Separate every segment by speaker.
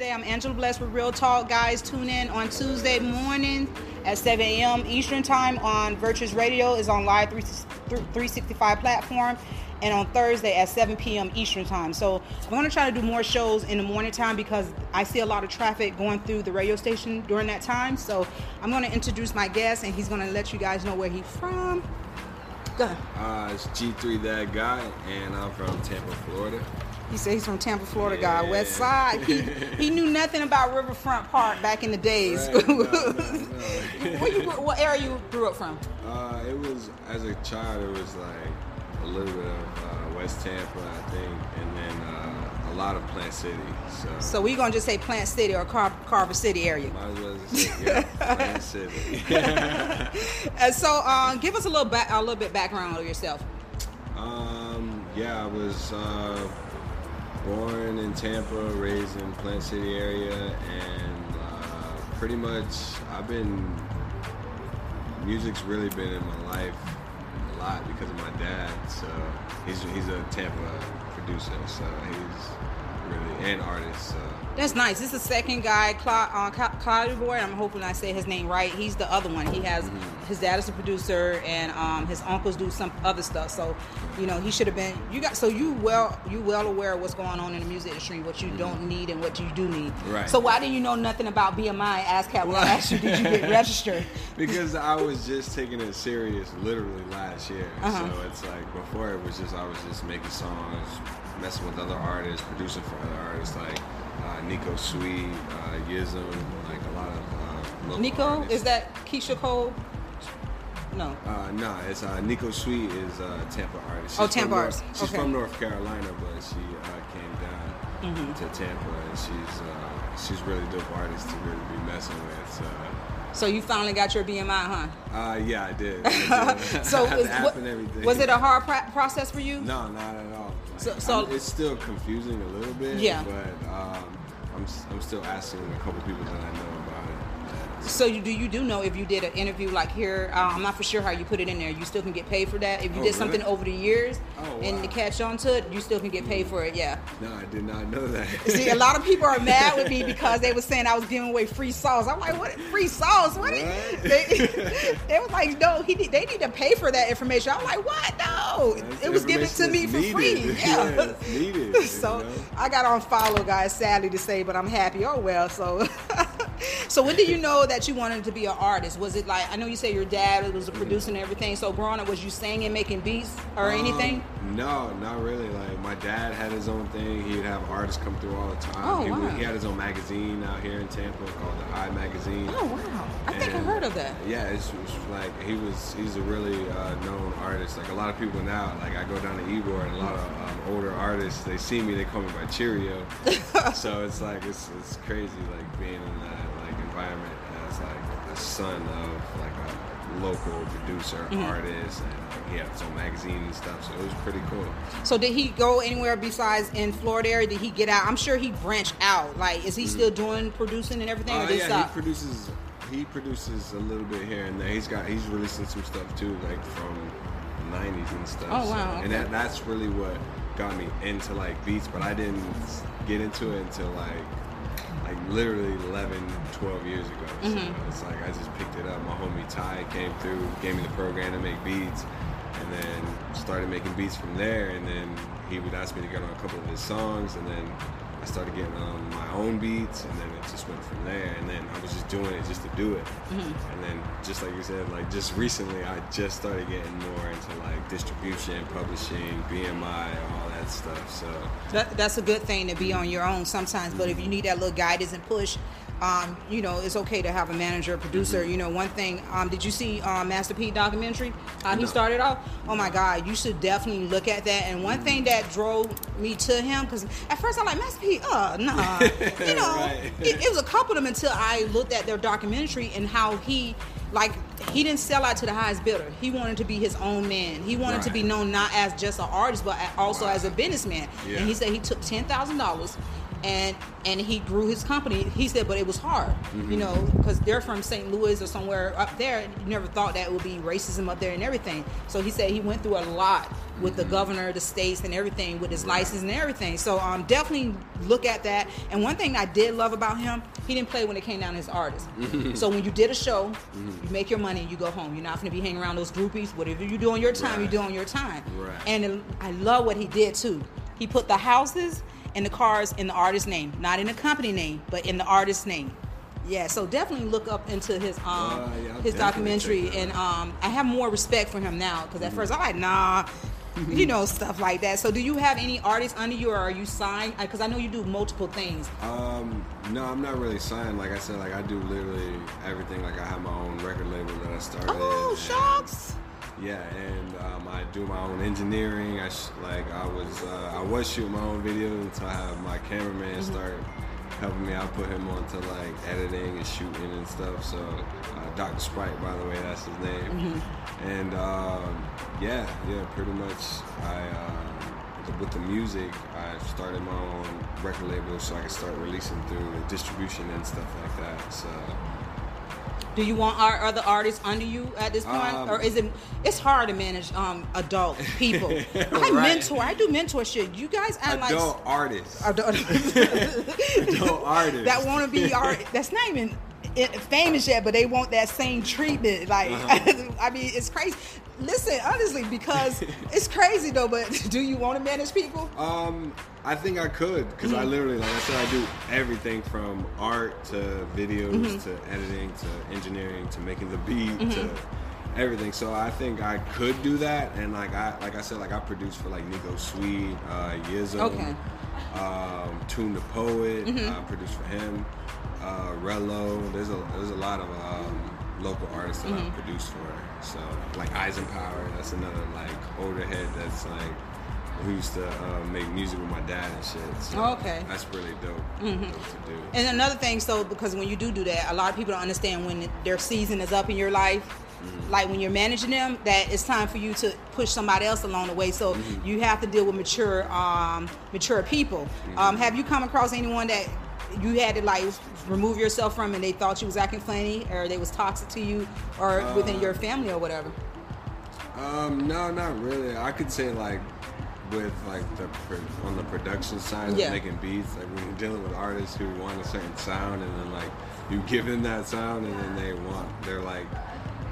Speaker 1: today. I'm Angela Bless with Real Talk. Guys, tune in on Tuesday morning at 7 a.m. Eastern Time on Virtuous Radio. is on Live 365 platform. And on Thursday at 7 p.m. Eastern Time. So I'm going to try to do more shows in the morning time because I see a lot of traffic going through the radio station during that time. So I'm going to introduce my guest and he's going to let you guys know where he's from. Go ahead.
Speaker 2: Uh, it's G3 That Guy, and I'm from Tampa, Florida.
Speaker 1: He said he's from Tampa, Florida yeah. guy, West Side. He, he knew nothing about Riverfront Park back in the days.
Speaker 2: Right. No, no, no.
Speaker 1: you, what area you grew up from?
Speaker 2: Uh, it was as a child. It was like a little bit of uh, West Tampa, I think, and then uh, a lot of Plant City. So,
Speaker 1: so we gonna just say Plant City or Car- Carver City area?
Speaker 2: Might as well say yeah, Plant City.
Speaker 1: and so, uh, give us a little back, a little bit background of yourself.
Speaker 2: Um, yeah, I was uh, born in Tampa, raised in Plant City area, and uh, pretty much I've been music's really been in my life a lot because of my dad. So he's he's a Tampa producer, so he's really an artist. So
Speaker 1: that's nice. This is the second guy, Cla- uh, Boy. I'm hoping I say his name right. He's the other one. He has mm-hmm. his dad is a producer, and um, his uncles do some other stuff. So, you know, he should have been. You got so you well you well aware of what's going on in the music industry, what you mm-hmm. don't need and what you do need.
Speaker 2: Right.
Speaker 1: So why did you know nothing about BMI? ASCAP when I asked you, did you get registered?
Speaker 2: because I was just taking it serious, literally last year. Uh-huh. So it's like before it was just I was just making songs, messing with other artists, producing for other artists, like uh, Nico Sweet, uh, Yism, like a lot of uh,
Speaker 1: Nico
Speaker 2: artists.
Speaker 1: is that Keyshia Cole? No.
Speaker 2: Uh, no, it's uh, Nico Sweet is a Tampa artist.
Speaker 1: Oh, she's oh, Tampa artist.
Speaker 2: She's
Speaker 1: okay.
Speaker 2: from North Carolina, but she uh, came down mm-hmm. to Tampa, and she's uh, she's really dope artist to really be messing with. So.
Speaker 1: So you finally got your BMI,
Speaker 2: huh? Uh, yeah, I did. I
Speaker 1: did. so is, what, was it a hard process for you?
Speaker 2: No, not at all. So, so it's still confusing a little bit.
Speaker 1: Yeah.
Speaker 2: But um, I'm I'm still asking a couple people that I know about.
Speaker 1: So you, do you do know if you did an interview like here? Uh, I'm not for sure how you put it in there. You still can get paid for that if you
Speaker 2: oh,
Speaker 1: did something
Speaker 2: really?
Speaker 1: over the years
Speaker 2: oh, wow.
Speaker 1: and to catch on to it. You still can get paid for it. Yeah.
Speaker 2: No, I did not know that.
Speaker 1: See, a lot of people are mad with me because they were saying I was giving away free sauce. I'm like, what free sauce? What? what? They, they was like, no, he they need to pay for that information. I'm like, what? No,
Speaker 2: That's
Speaker 1: it was given to me for
Speaker 2: needed.
Speaker 1: free.
Speaker 2: Yeah, yeah needed.
Speaker 1: so
Speaker 2: you know?
Speaker 1: I got on follow, guys. Sadly to say, but I'm happy. Oh well. So. So when did you know that you wanted to be an artist? Was it like I know you say your dad was a producer and everything. So growing up, was you singing, making beats, or um, anything?
Speaker 2: No, not really. Like my dad had his own thing. He'd have artists come through all the time.
Speaker 1: Oh,
Speaker 2: he,
Speaker 1: wow.
Speaker 2: he had his own magazine out here in Tampa called the Eye Magazine.
Speaker 1: Oh wow! I and think I heard of that.
Speaker 2: Yeah, it's, it's like he was. He's a really uh, known artist. Like a lot of people now. Like I go down to Ybor and a lot of um, older artists. They see me. They call me by Cheerio. so it's like it's it's crazy. Like being in that environment as like a son of like a local producer, mm-hmm. artist, and he had his own magazine and stuff. So it was pretty cool.
Speaker 1: So did he go anywhere besides in Florida area? Did he get out? I'm sure he branched out. Like, is he mm-hmm. still doing producing and everything?
Speaker 2: Uh,
Speaker 1: or did
Speaker 2: yeah,
Speaker 1: stop?
Speaker 2: he produces. He produces a little bit here and there. He's got he's releasing some stuff too, like from the '90s and stuff.
Speaker 1: Oh wow!
Speaker 2: So,
Speaker 1: okay.
Speaker 2: And that, that's really what got me into like beats, but I didn't get into it until like like literally 11, 12 years ago. Mm-hmm. So it's like I just picked it up. My homie Ty came through, gave me the program to make beats, and then started making beats from there. And then he would ask me to get on a couple of his songs, and then I started getting on my own beats, and then it just went from there. And then I was just doing it just to do it. Mm-hmm. And then, just like you said, like just recently, I just started getting more into like distribution, publishing, BMI, all that stuff. So
Speaker 1: that, that's a good thing to be on your own sometimes. But if you need that little guidance and push, um, you know, it's okay to have a manager, a producer. Mm-hmm. You know, one thing. Um, did you see um, Master P documentary? How no. he started off? Oh my God, you should definitely look at that. And one mm-hmm. thing that drove me to him, because at first I'm like Master P, uh, nah. you know,
Speaker 2: right.
Speaker 1: it, it was a couple of them until I looked at their documentary and how he like he didn't sell out to the highest bidder. He wanted to be his own man. He wanted
Speaker 2: right.
Speaker 1: to be known not as just an artist, but also right. as a businessman.
Speaker 2: Yeah.
Speaker 1: And he said he took ten thousand dollars and and he grew his company. He said, but it was hard,
Speaker 2: Mm-hmm.
Speaker 1: you know, because they're from St. Louis or somewhere up there. You never thought that would be racism up there and everything. So he said he went through a lot with the governor the states and everything with his license and everything. So um, definitely look at that. And one thing I did love about him, he didn't play when it came down to his artist. so when you did a show,
Speaker 2: Mm-hmm.
Speaker 1: you make your money, you go home. You're not going to be hanging around those groupies. Whatever you do on your time, you
Speaker 2: Right.
Speaker 1: do on your time.
Speaker 2: Right.
Speaker 1: And it- I love what he did too. He put the houses and the cars in the artist's name, not in the company name, but in the artist's name. Yeah, so definitely look up into his um
Speaker 2: Uh, yeah,
Speaker 1: his documentary, and um I have more respect for him now because at first I'm like nah, you know stuff like that. So do you have any artists under you, or are you signed? Because I know you do multiple things.
Speaker 2: Um, no, I'm not really signed. Like I said, like I do literally everything. Like I have my own record label that I started.
Speaker 1: Oh shucks.
Speaker 2: Yeah, and um, I do my own engineering. I sh- like I was uh, I was shooting my own videos until I have my cameraman
Speaker 1: Mm-hmm.
Speaker 2: start helping me. I put him on to like editing and shooting and stuff. So uh, Dr. Sprite, by the way, that's his name.
Speaker 1: Mm-hmm.
Speaker 2: And um, yeah, yeah, pretty much I. Um, with the music, I started my own record label so I could start releasing through distribution and stuff like that. So
Speaker 1: Do you want our other artists under you at this point,
Speaker 2: Um,
Speaker 1: or is it? It's hard to manage um adult people. I
Speaker 2: Right.
Speaker 1: mentor. I do mentor shit. You guys act like
Speaker 2: adult artists,
Speaker 1: adult,
Speaker 2: adult artists
Speaker 1: that want to be art. That's not even famous yet, but they want that same treatment. Like,
Speaker 2: Uh-huh.
Speaker 1: I mean, it's crazy. Listen, honestly, because it's crazy though. But do you want to manage people?
Speaker 2: Um, I think I could because
Speaker 1: Mm-hmm.
Speaker 2: I literally, like I said, I do everything from art to videos
Speaker 1: Mm-hmm.
Speaker 2: to editing to engineering to making the beat to
Speaker 1: Mm-hmm.
Speaker 2: Everything. So I think I could do that, and like I, like I said, like I produced for like Nico Sweet, uh, Yizzo,
Speaker 1: Okay.
Speaker 2: um, Tune the Poet.
Speaker 1: Mm-hmm.
Speaker 2: I produced for him. Uh, Rello. There's a there's a lot of um, local artists that
Speaker 1: Mm-hmm.
Speaker 2: I produce for. So like Eisenpower, that's another like older head that's like who used to uh, make music with my dad and shit. So
Speaker 1: Oh, okay.
Speaker 2: That's really dope, dope to do.
Speaker 1: And another thing, so because when you do do that, a lot of people don't understand when their season is up in your life.
Speaker 2: Mm-hmm.
Speaker 1: Like when you're managing them, that it's time for you to push somebody else along the way. So
Speaker 2: Mm-hmm.
Speaker 1: you have to deal with mature, um, mature people.
Speaker 2: Mm-hmm.
Speaker 1: Um, have you come across anyone that you had to like remove yourself from, and they thought you was acting funny, or they was toxic to you, or within your family or whatever?
Speaker 2: Um, no, not really. I could say like with like the on the production side
Speaker 1: Yeah.
Speaker 2: of making beats, like when you're dealing with artists who want a certain sound, and then like you give them that sound, and then they want, they're like.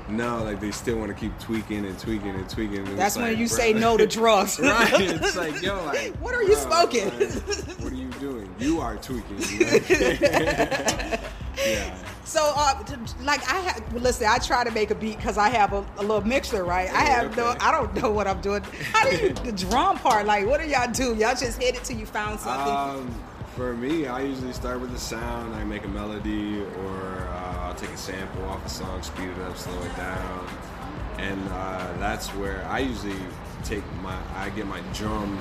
Speaker 2: No, like they still want to keep tweaking and tweaking and tweaking. And
Speaker 1: That's when
Speaker 2: like,
Speaker 1: you
Speaker 2: bro-
Speaker 1: say no to drugs.
Speaker 2: right? It's like, yo, like,
Speaker 1: What are you
Speaker 2: bro,
Speaker 1: smoking?
Speaker 2: like, what are you doing? You are tweaking. yeah.
Speaker 1: So, uh, t- like I have, well, listen, I try to make a beat because I have a, a little mixer, right? I
Speaker 2: Yeah,
Speaker 1: have no. I don't know what I'm doing. How do you the drum part? Like, what do y'all do? Y'all just hit it till you found something.
Speaker 2: Um, for me, I usually start with a sound. I make a melody, or take a sample off a song, speed it up, slow it down, and uh, that's where I usually take my. I get my drum,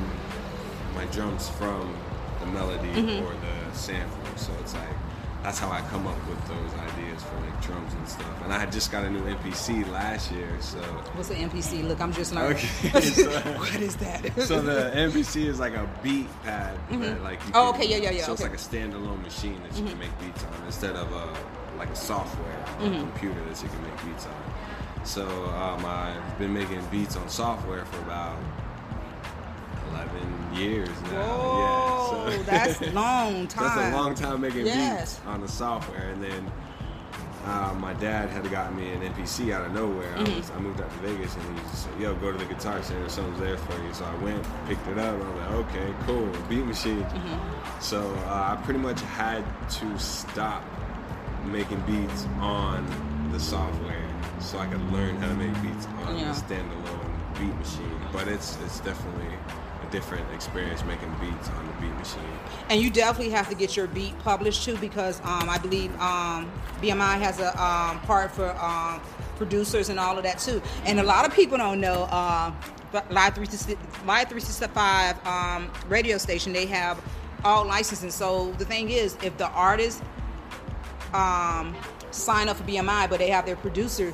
Speaker 2: my drums from the melody
Speaker 1: Mm-hmm.
Speaker 2: or the sample. So it's like that's how I come up with those ideas for like drums and stuff. And I just got a new MPC last year, so.
Speaker 1: What's an MPC? Look, I'm just learning.
Speaker 2: Okay, so-
Speaker 1: what is that?
Speaker 2: So the MPC is like a beat pad that like you
Speaker 1: Oh, okay, yeah, yeah, yeah,
Speaker 2: So it's like a standalone machine that you can make beats on instead of a like a software
Speaker 1: Mm-hmm.
Speaker 2: a computer that you can make beats on. So um, I've been making beats on software for about eleven years now.
Speaker 1: Whoa,
Speaker 2: yeah, so
Speaker 1: that's long time.
Speaker 2: That's a long time making
Speaker 1: Yes.
Speaker 2: beats on the software, and then uh, my dad had gotten me an MPC out of nowhere. I, was, I moved out to Vegas, and he just said, "Yo, go to the Guitar Center. Something's there for you." So I went, picked it up. And I was like, "Okay, cool, beat machine." So uh, I pretty much had to stop making beats on the software so I could learn how to make beats on
Speaker 1: Yeah.
Speaker 2: the standalone beat machine. But it's it's definitely a different experience making beats on the beat machine.
Speaker 1: And you definitely have to get your beat published too, because um, I believe um, BMI has a um, part for um, producers and all of that too. And a lot of people don't know. Uh, but Live 365, Live 365 um, radio station, they have all licensing. So the thing is, if the artist um, sign up for BMI, but they have their producer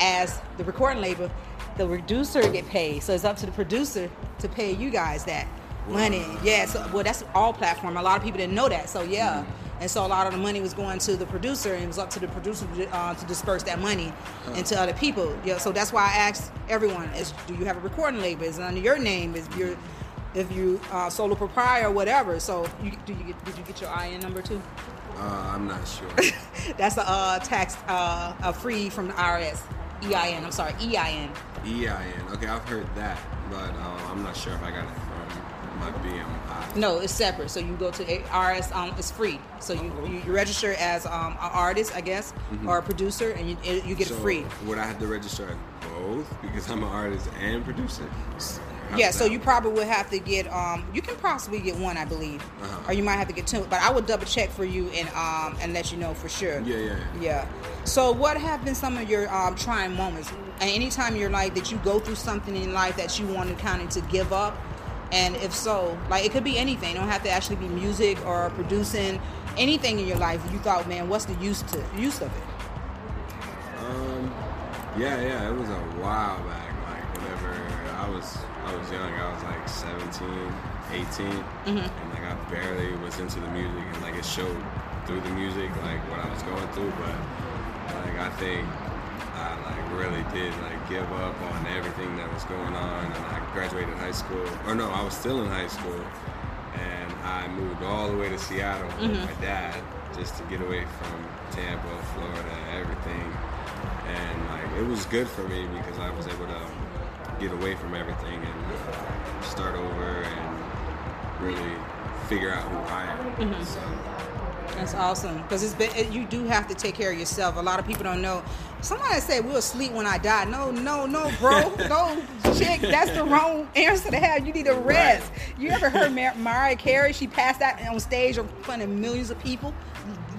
Speaker 1: as the recording label, the producer get paid. So it's up to the producer to pay you guys that. money. Yeah, so well, that's all platform. A lot of people didn't know that. So yeah. And so a lot of the money was going to the producer, and it was up to the producer uh, to disperse that money into other people. Yeah, so that's why I asked everyone: Is do you have a recording label? Is it under your name? Is your if you uh, solo proprietor or whatever? So you, do you get, did you get your IN number too?
Speaker 2: Uh, I'm not sure.
Speaker 1: That's a uh, tax uh, a free from the IRS. EIN. I'm sorry, EIN.
Speaker 2: EIN. Okay, I've heard that, but uh, I'm not sure if I got it from my BMI.
Speaker 1: No, it's separate. So you go to IRS. Um, it's free. So you you, you register as um, an artist, I guess, or a producer, and you you get
Speaker 2: Mm-hmm. So
Speaker 1: it free.
Speaker 2: Would I have to register both because I'm an artist and producer? How
Speaker 1: Yeah, so you probably would have to get. Um, you can possibly get one, I believe,
Speaker 2: Uh-huh.
Speaker 1: or you might have to get two. But I would double check for you and um and let you know for sure.
Speaker 2: Yeah, yeah.
Speaker 1: Yeah. So, what have been some of your um, trying moments? And anytime in your life that you go through something in life that you wanted kind of to give up, and if so, like it could be anything. It don't have to actually be music or producing. Anything in your life you thought, man, what's the use to use of it?
Speaker 2: Um, yeah, yeah, it was a while back. Like whenever I was, I was young. I was like 17, 18,
Speaker 1: Mm-hmm.
Speaker 2: and like I barely was into the music, and like it showed through the music, like what I was going through. But like I think I like really did like give up on everything that was going on, and I graduated high school. Or no, I was still in high school, and I moved all the way to Seattle with my dad just to get away from Tampa, Florida, everything. And like it was good for me because I was able to get away from everything and uh, start over and really figure out who I am. So,
Speaker 1: That's awesome because it's been it, you do have to take care of yourself. A lot of people don't know. Somebody said we'll sleep when I die. No, no, no, bro, no, chick. That's the wrong answer to have. You need to rest. You ever heard Mar- Mariah Carey? She passed out on stage in front of millions of people.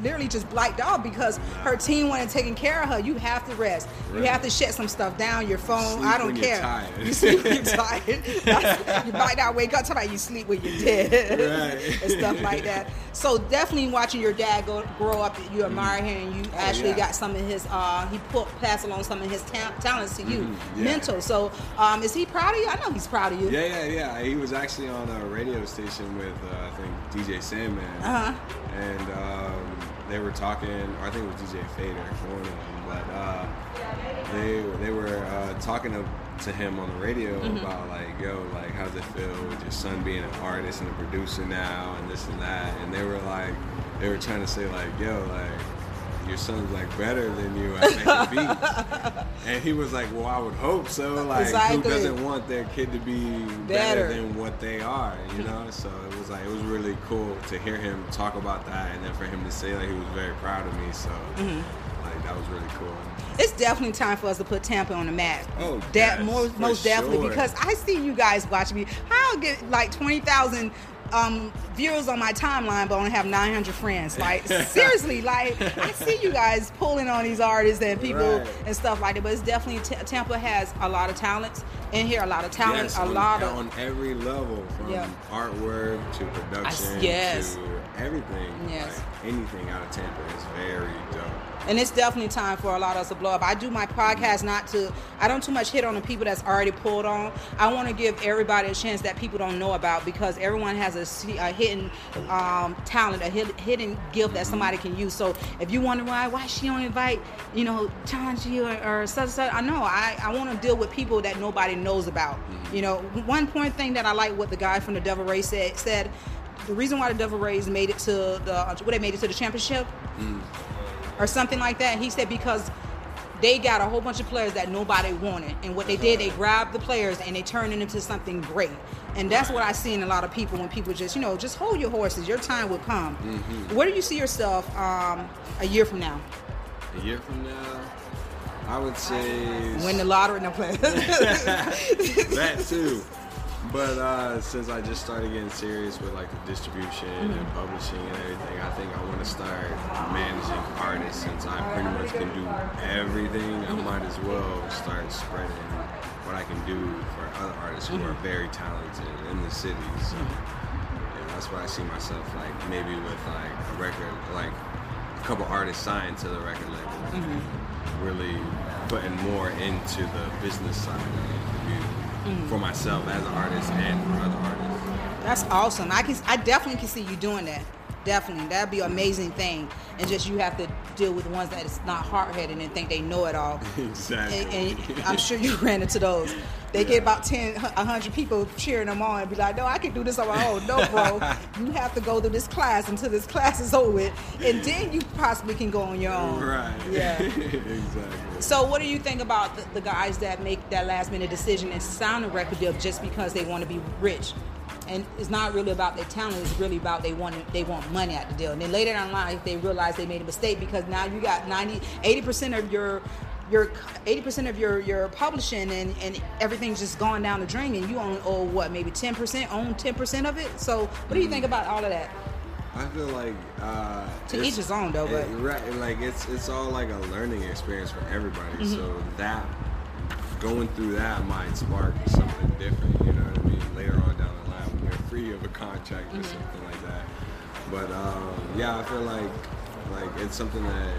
Speaker 1: Literally just blacked out because her team wasn't taking care of her. You have to rest. You have to shut some stuff down. Your phone.
Speaker 2: Sleep
Speaker 1: I don't care.
Speaker 2: tired.
Speaker 1: You sleep when you're tired. You might not wake up. Talk about you sleep when you're dead
Speaker 2: Right.
Speaker 1: and stuff like that. So definitely watching your dad go grow up, you admire him, and you actually
Speaker 2: Mm. Oh, yeah.
Speaker 1: got some of his. Uh, he put passed along some of his ta- talents to you,
Speaker 2: Mhm, yeah.
Speaker 1: mental. So um, is he proud of you? I know he's proud of you.
Speaker 2: yeah, yeah, yeah. He was actually on a radio station with uh, I think DJ Sandman,
Speaker 1: Uh-huh.
Speaker 2: and um, they were talking, or I think it was DJ Fader, one of them, but uh, they they were uh, talking to, to him on the radio
Speaker 1: Mm-hmm.
Speaker 2: about like, yo, like how's it feel with your son being an artist and a producer now, and this and that, and they were like, they were trying to say like, yo, like. Your son's like better than you at making beats, and he was like, "Well, I would hope so. Like,
Speaker 1: Exactly.
Speaker 2: who doesn't want their kid to be
Speaker 1: Better.
Speaker 2: better than what they are, you know. So it was like it was really cool to hear him talk about that, and then for him to say that he was very proud of me. So
Speaker 1: Mm-hmm.
Speaker 2: like that was really cool.
Speaker 1: It's definitely time for us to put Tampa on the map.
Speaker 2: Oh,
Speaker 1: that
Speaker 2: yes,
Speaker 1: most most definitely
Speaker 2: sure.
Speaker 1: because I see you guys watching me. I'll get like twenty thousand um, viewers on my timeline, but only have nine hundred friends. Like seriously, like I see you guys pulling on these artists and people
Speaker 2: Right.
Speaker 1: and stuff like that. But it's definitely T- Tampa has a lot of talents in here, a lot of talent,
Speaker 2: Yes,
Speaker 1: a
Speaker 2: on,
Speaker 1: lot of
Speaker 2: on every level, from
Speaker 1: Yeah.
Speaker 2: artwork to production
Speaker 1: yes.
Speaker 2: to everything.
Speaker 1: Yes.
Speaker 2: like, anything out of Tampa is very dope.
Speaker 1: And it's definitely time for a lot of us to blow up. I do my podcast not to, I don't too much hit on the people that's already pulled on. I want to give everybody a chance that people don't know about because everyone has a, a hidden um, talent, a hidden gift that somebody can use. So if you wonder why, why she don't invite, you know, Tanji or, or such such, I know. I, I want to deal with people that nobody knows about. You know, one point thing that I like what the guy from the Devil Rays said, said the reason why the Devil Rays made it to the, what they made it to the championship or something like that. He said because they got a whole bunch of players that nobody wanted, and what they did, they grabbed the players and they turned it into something great. And that's what I see in a lot of people when people just, you know, just hold your horses. Your time will come. Where do you see yourself um, a year from now?
Speaker 2: A year from now, I would say
Speaker 1: Win the lottery? No play.
Speaker 2: that too. But uh, since I just started getting serious with like the distribution and mm. publishing and everything, I think I want to start managing artists. Since I pretty much can do everything, I mm-hmm. might as well start spreading what I can do for other artists who are mm-hmm. very talented in the city. So mm-hmm. yeah, that's why I see myself like maybe with like a record, like a couple artists signed to the record label, really putting more into the business side the for myself as an artist and for other artists.
Speaker 1: That's awesome. I can, I definitely can see you doing that. Definitely, that'd be an amazing thing. And just you have to deal with the ones that is not hard headed and think they know it all.
Speaker 2: Exactly.
Speaker 1: And, and I'm sure you ran into those. They get about 10, 100 people cheering them on and be like, no, I can do this on my own. No, bro. you have to go through this class until this class is over with. And then you possibly can go on your own.
Speaker 2: Right.
Speaker 1: Yeah.
Speaker 2: exactly.
Speaker 1: So, what do you think about the, the guys that make that last minute decision and sign a record deal just because they want to be rich? And it's not really about their talent; it's really about they want they want money at the deal. And then later down the line, they realize they made a mistake because now you got 90, 80 percent of your your 80% of your your publishing and, and everything's just gone down the drain and you own owe what maybe 10% own 10% of it so what do you think about all of that
Speaker 2: I feel like uh,
Speaker 1: to each his own though but
Speaker 2: it- right, like it's it's all like a learning experience for everybody.
Speaker 1: Mm-hmm.
Speaker 2: So that going through that might spark something different. You know what I mean? Later on free of a contract
Speaker 1: Mm-hmm.
Speaker 2: or something like that. But um, yeah, I feel like like it's something that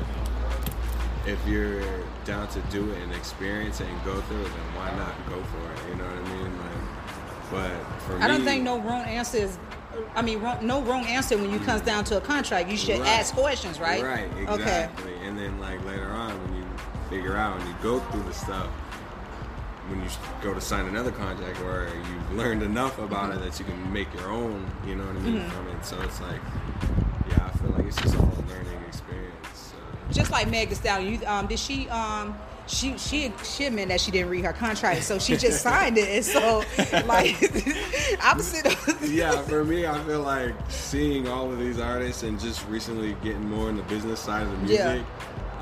Speaker 2: if you're down to do it and experience it and go through it, then why not go for it? You know what I mean? Like, but for
Speaker 1: I don't think no wrong answer is. I mean, wrong, no wrong answer when you comes down to a contract. You should
Speaker 2: Right.
Speaker 1: ask questions, right?
Speaker 2: Right,
Speaker 1: Okay.
Speaker 2: exactly. And then like later on, when you figure out and you go through the stuff, when you go to sign another contract, or you've learned enough about
Speaker 1: Mm-hmm.
Speaker 2: it that you can make your own, you know what I mean, from it. So it's like, yeah, I feel like it's just all a learning experience. So.
Speaker 1: Just like Meg Thee Stallion, you, um, did she? Um, she she she admitted that she didn't read her contract, so she just signed it. And so, like, opposite.
Speaker 2: Yeah, for me, I feel like seeing all of these artists and just recently getting more in the business side of the
Speaker 1: Yeah.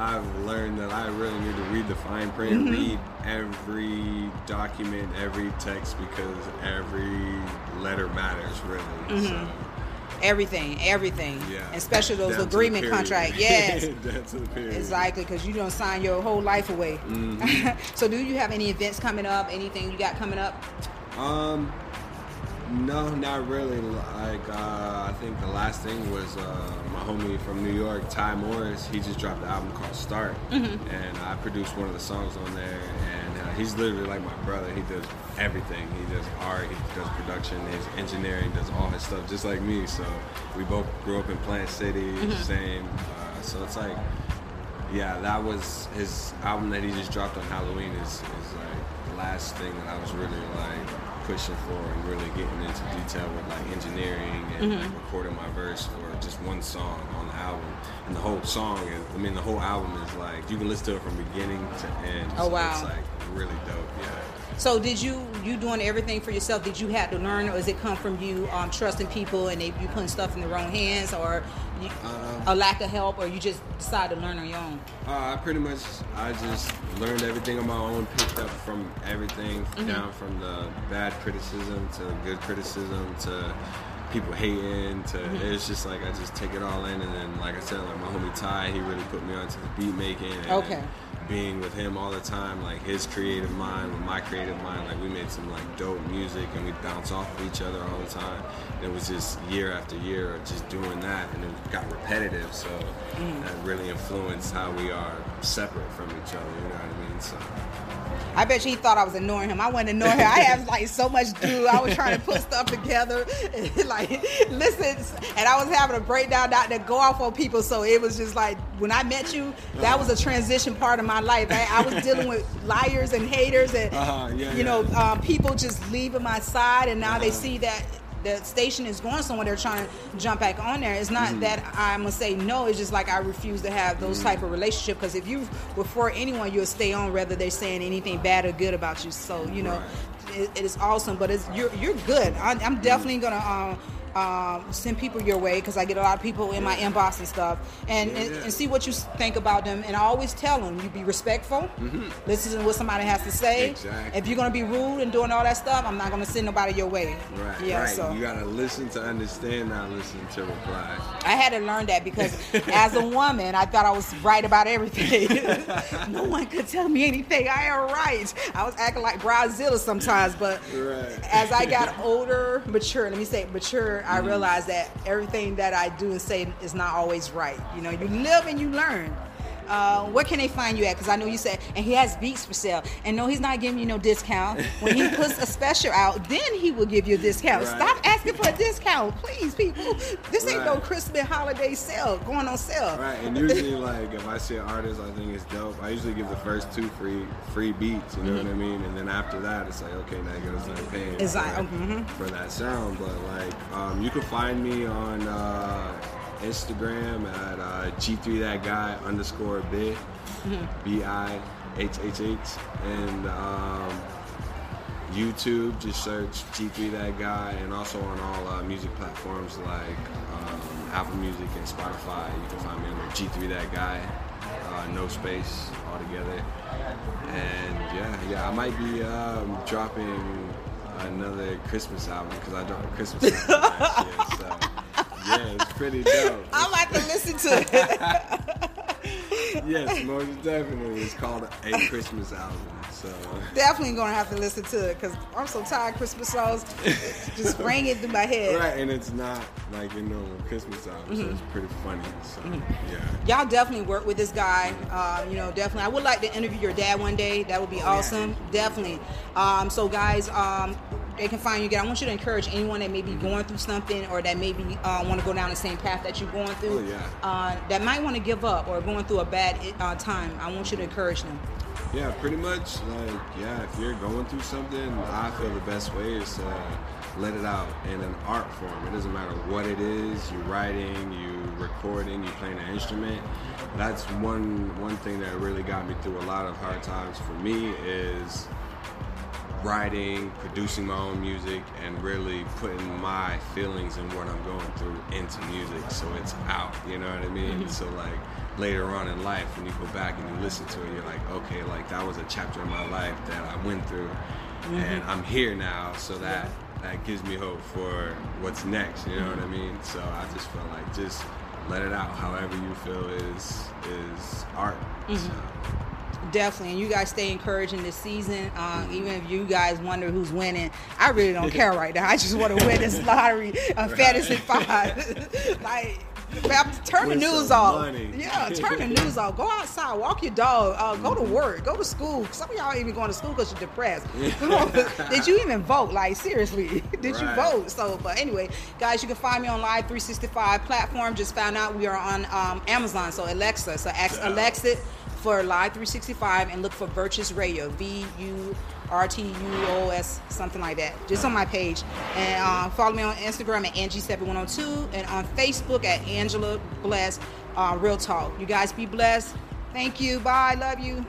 Speaker 2: I've learned that I really need to read the fine print,
Speaker 1: Mm-hmm.
Speaker 2: read every document, every text, because every letter matters, really. So,
Speaker 1: everything, everything.
Speaker 2: yeah.
Speaker 1: Especially those
Speaker 2: Down
Speaker 1: agreement contracts. Yes.
Speaker 2: Down to the period.
Speaker 1: Exactly, because you don't sign your whole life away.
Speaker 2: Mm-hmm.
Speaker 1: so, do you have any events coming up? Anything you got coming up?
Speaker 2: Um, no, not really. Like, uh, think the last thing was uh, my homie from New York, Ty Morris. He just dropped an album called Start, and I produced one of the songs on there. And uh, he's literally like my brother. He does everything. He does art, he does production, his engineering, does all his stuff, just like me. So we both grew up in Plant City, same. Uh, so it's like yeah, that was his album that he just dropped on Halloween is, is like the last thing that I was really like pushing for and really getting into detail with like engineering and mm-hmm. like, recording my verse for just one song on the album. And the whole song is, I mean, the whole album is like, you can listen to it from beginning to end.
Speaker 1: Oh,
Speaker 2: So
Speaker 1: wow.
Speaker 2: It's like really dope, yeah.
Speaker 1: So, did you you doing everything for yourself? Did you have to learn, or does it come from you um, trusting people and they, you putting stuff in the wrong hands, or you,
Speaker 2: Uh,
Speaker 1: a lack of help, or you just decide to learn on your own?
Speaker 2: Uh, I pretty much I just learned everything on my own, picked up from everything
Speaker 1: Mm-hmm.
Speaker 2: down from the bad criticism to good criticism to people hating to
Speaker 1: Mm-hmm.
Speaker 2: it's just like I just take it all in and then like I said like my homie Ty he really put me onto the beat making and
Speaker 1: Okay.
Speaker 2: Being with him all the time like his creative mind with my creative mind like we made some like dope music and we bounce off of each other all the time. And it was just year after year of just doing that and it got repetitive. So
Speaker 1: Mm.
Speaker 2: that really influenced how we are separate from each other you know what I mean? So
Speaker 1: I bet you he thought I was ignoring him. I wasn't ignoring him. I have like so much to do. I was trying to put stuff together, and, like listen, and I was having a breakdown not to go off on people. So it was just like when I met you, that was a transition part of my life. I, I was dealing with liars and haters, and
Speaker 2: Uh-huh, yeah,
Speaker 1: you know,
Speaker 2: yeah.
Speaker 1: um, people just leaving my side, and now they
Speaker 2: Uh-huh.
Speaker 1: see that. The station is going somewhere. They're trying to jump back on there. It's not
Speaker 2: Mm-hmm.
Speaker 1: that I'm gonna say no. It's just like I refuse to have those type of relationship. Because if you before anyone, you'll stay on, whether they're saying anything bad or good about you. So you know,
Speaker 2: Right.
Speaker 1: it, it is awesome. But it's you're you're good. I, I'm definitely gonna um, um, send people your way because I get a lot of people in my inbox and stuff, and, and, and see what you think about them. And I always tell them, you be respectful, listen to what somebody has to say.
Speaker 2: Mm-hmm. Exactly.
Speaker 1: If you're gonna be rude and doing all that stuff, I'm not gonna send nobody your way.
Speaker 2: right
Speaker 1: Yeah.
Speaker 2: right
Speaker 1: So
Speaker 2: you gotta listen to understand not listen to reply
Speaker 1: I had to learn that because as a woman, I thought I was right about everything. no one could tell me anything. I am right. I was acting like Brazil sometimes, but
Speaker 2: Right.
Speaker 1: as I got older, mature, let me say mature, I realize that everything that I do and say is not always right. You know, you live and you learn. Uh, where can they find you at? Because I know you said, and he has beats for sale. And no, he's not giving you no discount. When he puts a special out, then he will give you a discount.
Speaker 2: Right.
Speaker 1: Stop asking for a discount, please, people. This ain't no Christmas holiday sale going on sale.
Speaker 2: Right, and usually like if I see an artist I think it's dope, I usually give the first two free free beats, you know what I mean? And then after that it's like okay now you gotta start paying
Speaker 1: like,
Speaker 2: for,
Speaker 1: mhm.
Speaker 2: for that sound. But like um, you can find me on uh, Instagram at uh, G3 that guy underscore B I H H H and um, YouTube, just search G3 That Guy, and also on all uh, music platforms like um, Apple Music and Spotify. You can find me under G3 That Guy, uh, no space altogether. And yeah, yeah, I might be um, dropping another Christmas album because I dropped a Christmas album last year. So yeah, it's pretty dope.
Speaker 1: I like to listen to it.
Speaker 2: yes, most definitely. It's called A Christmas Album. So.
Speaker 1: Definitely gonna have to listen to it because I'm so tired of Christmas songs. Just ring it through my head.
Speaker 2: Right, and it's not like a normal Christmas album, so
Speaker 1: Mm-hmm.
Speaker 2: it's pretty funny. So yeah.
Speaker 1: Y'all definitely work with this guy. Uh, you know, definitely. I would like to interview your dad one day. That would be awesome. Definitely. Um, so, guys, um, they can find you again. I want you to encourage anyone that may be going through something or that maybe uh, want to go down the same path that you're going through.
Speaker 2: Oh, yeah.
Speaker 1: uh, that might want to give up or going through a bad uh, time. I want you to encourage them.
Speaker 2: Yeah, pretty much like yeah, if you're going through something, I feel the best way is to let it out in an art form. It doesn't matter what it is, You're writing, you recording, you playing an instrument. That's one one thing that really got me through a lot of hard times for me is writing, producing my own music, and really putting my feelings and what I'm going through into music so it's out. You know what I mean? Mm-hmm. So like later on in life, when you go back and you listen to it, you're like, okay, like that was a chapter in my life that I went through, mm-hmm. and I'm here now. So that that gives me hope for what's next. You know what I mm-hmm. mean? So I just feel like just let it out. However you feel is is art. So,
Speaker 1: Definitely, and you guys stay encouraged in this season. Uh, even if you guys wonder who's winning, I really don't care right now. I just want to win this lottery, uh, fantasy five. like, turn the news off.
Speaker 2: money.
Speaker 1: Yeah, turn the news off. Go outside, walk your dog, uh, go to work, go to school. Some of y'all even going to school because you're depressed. Did you even vote? Like seriously, did you vote? So, but anyway, guys, you can find me on Live 365 platform. Just found out we are on um, Amazon, so Alexa. So ask. Alexa for Live 365 and look for Virtuous Radio, V U R T U O S, something like that. Just on my page. And uh, follow me on Instagram at Angie7102 and on Facebook at Angela Bless uh, Real Talk. You guys be blessed. Thank you. Bye. Love you.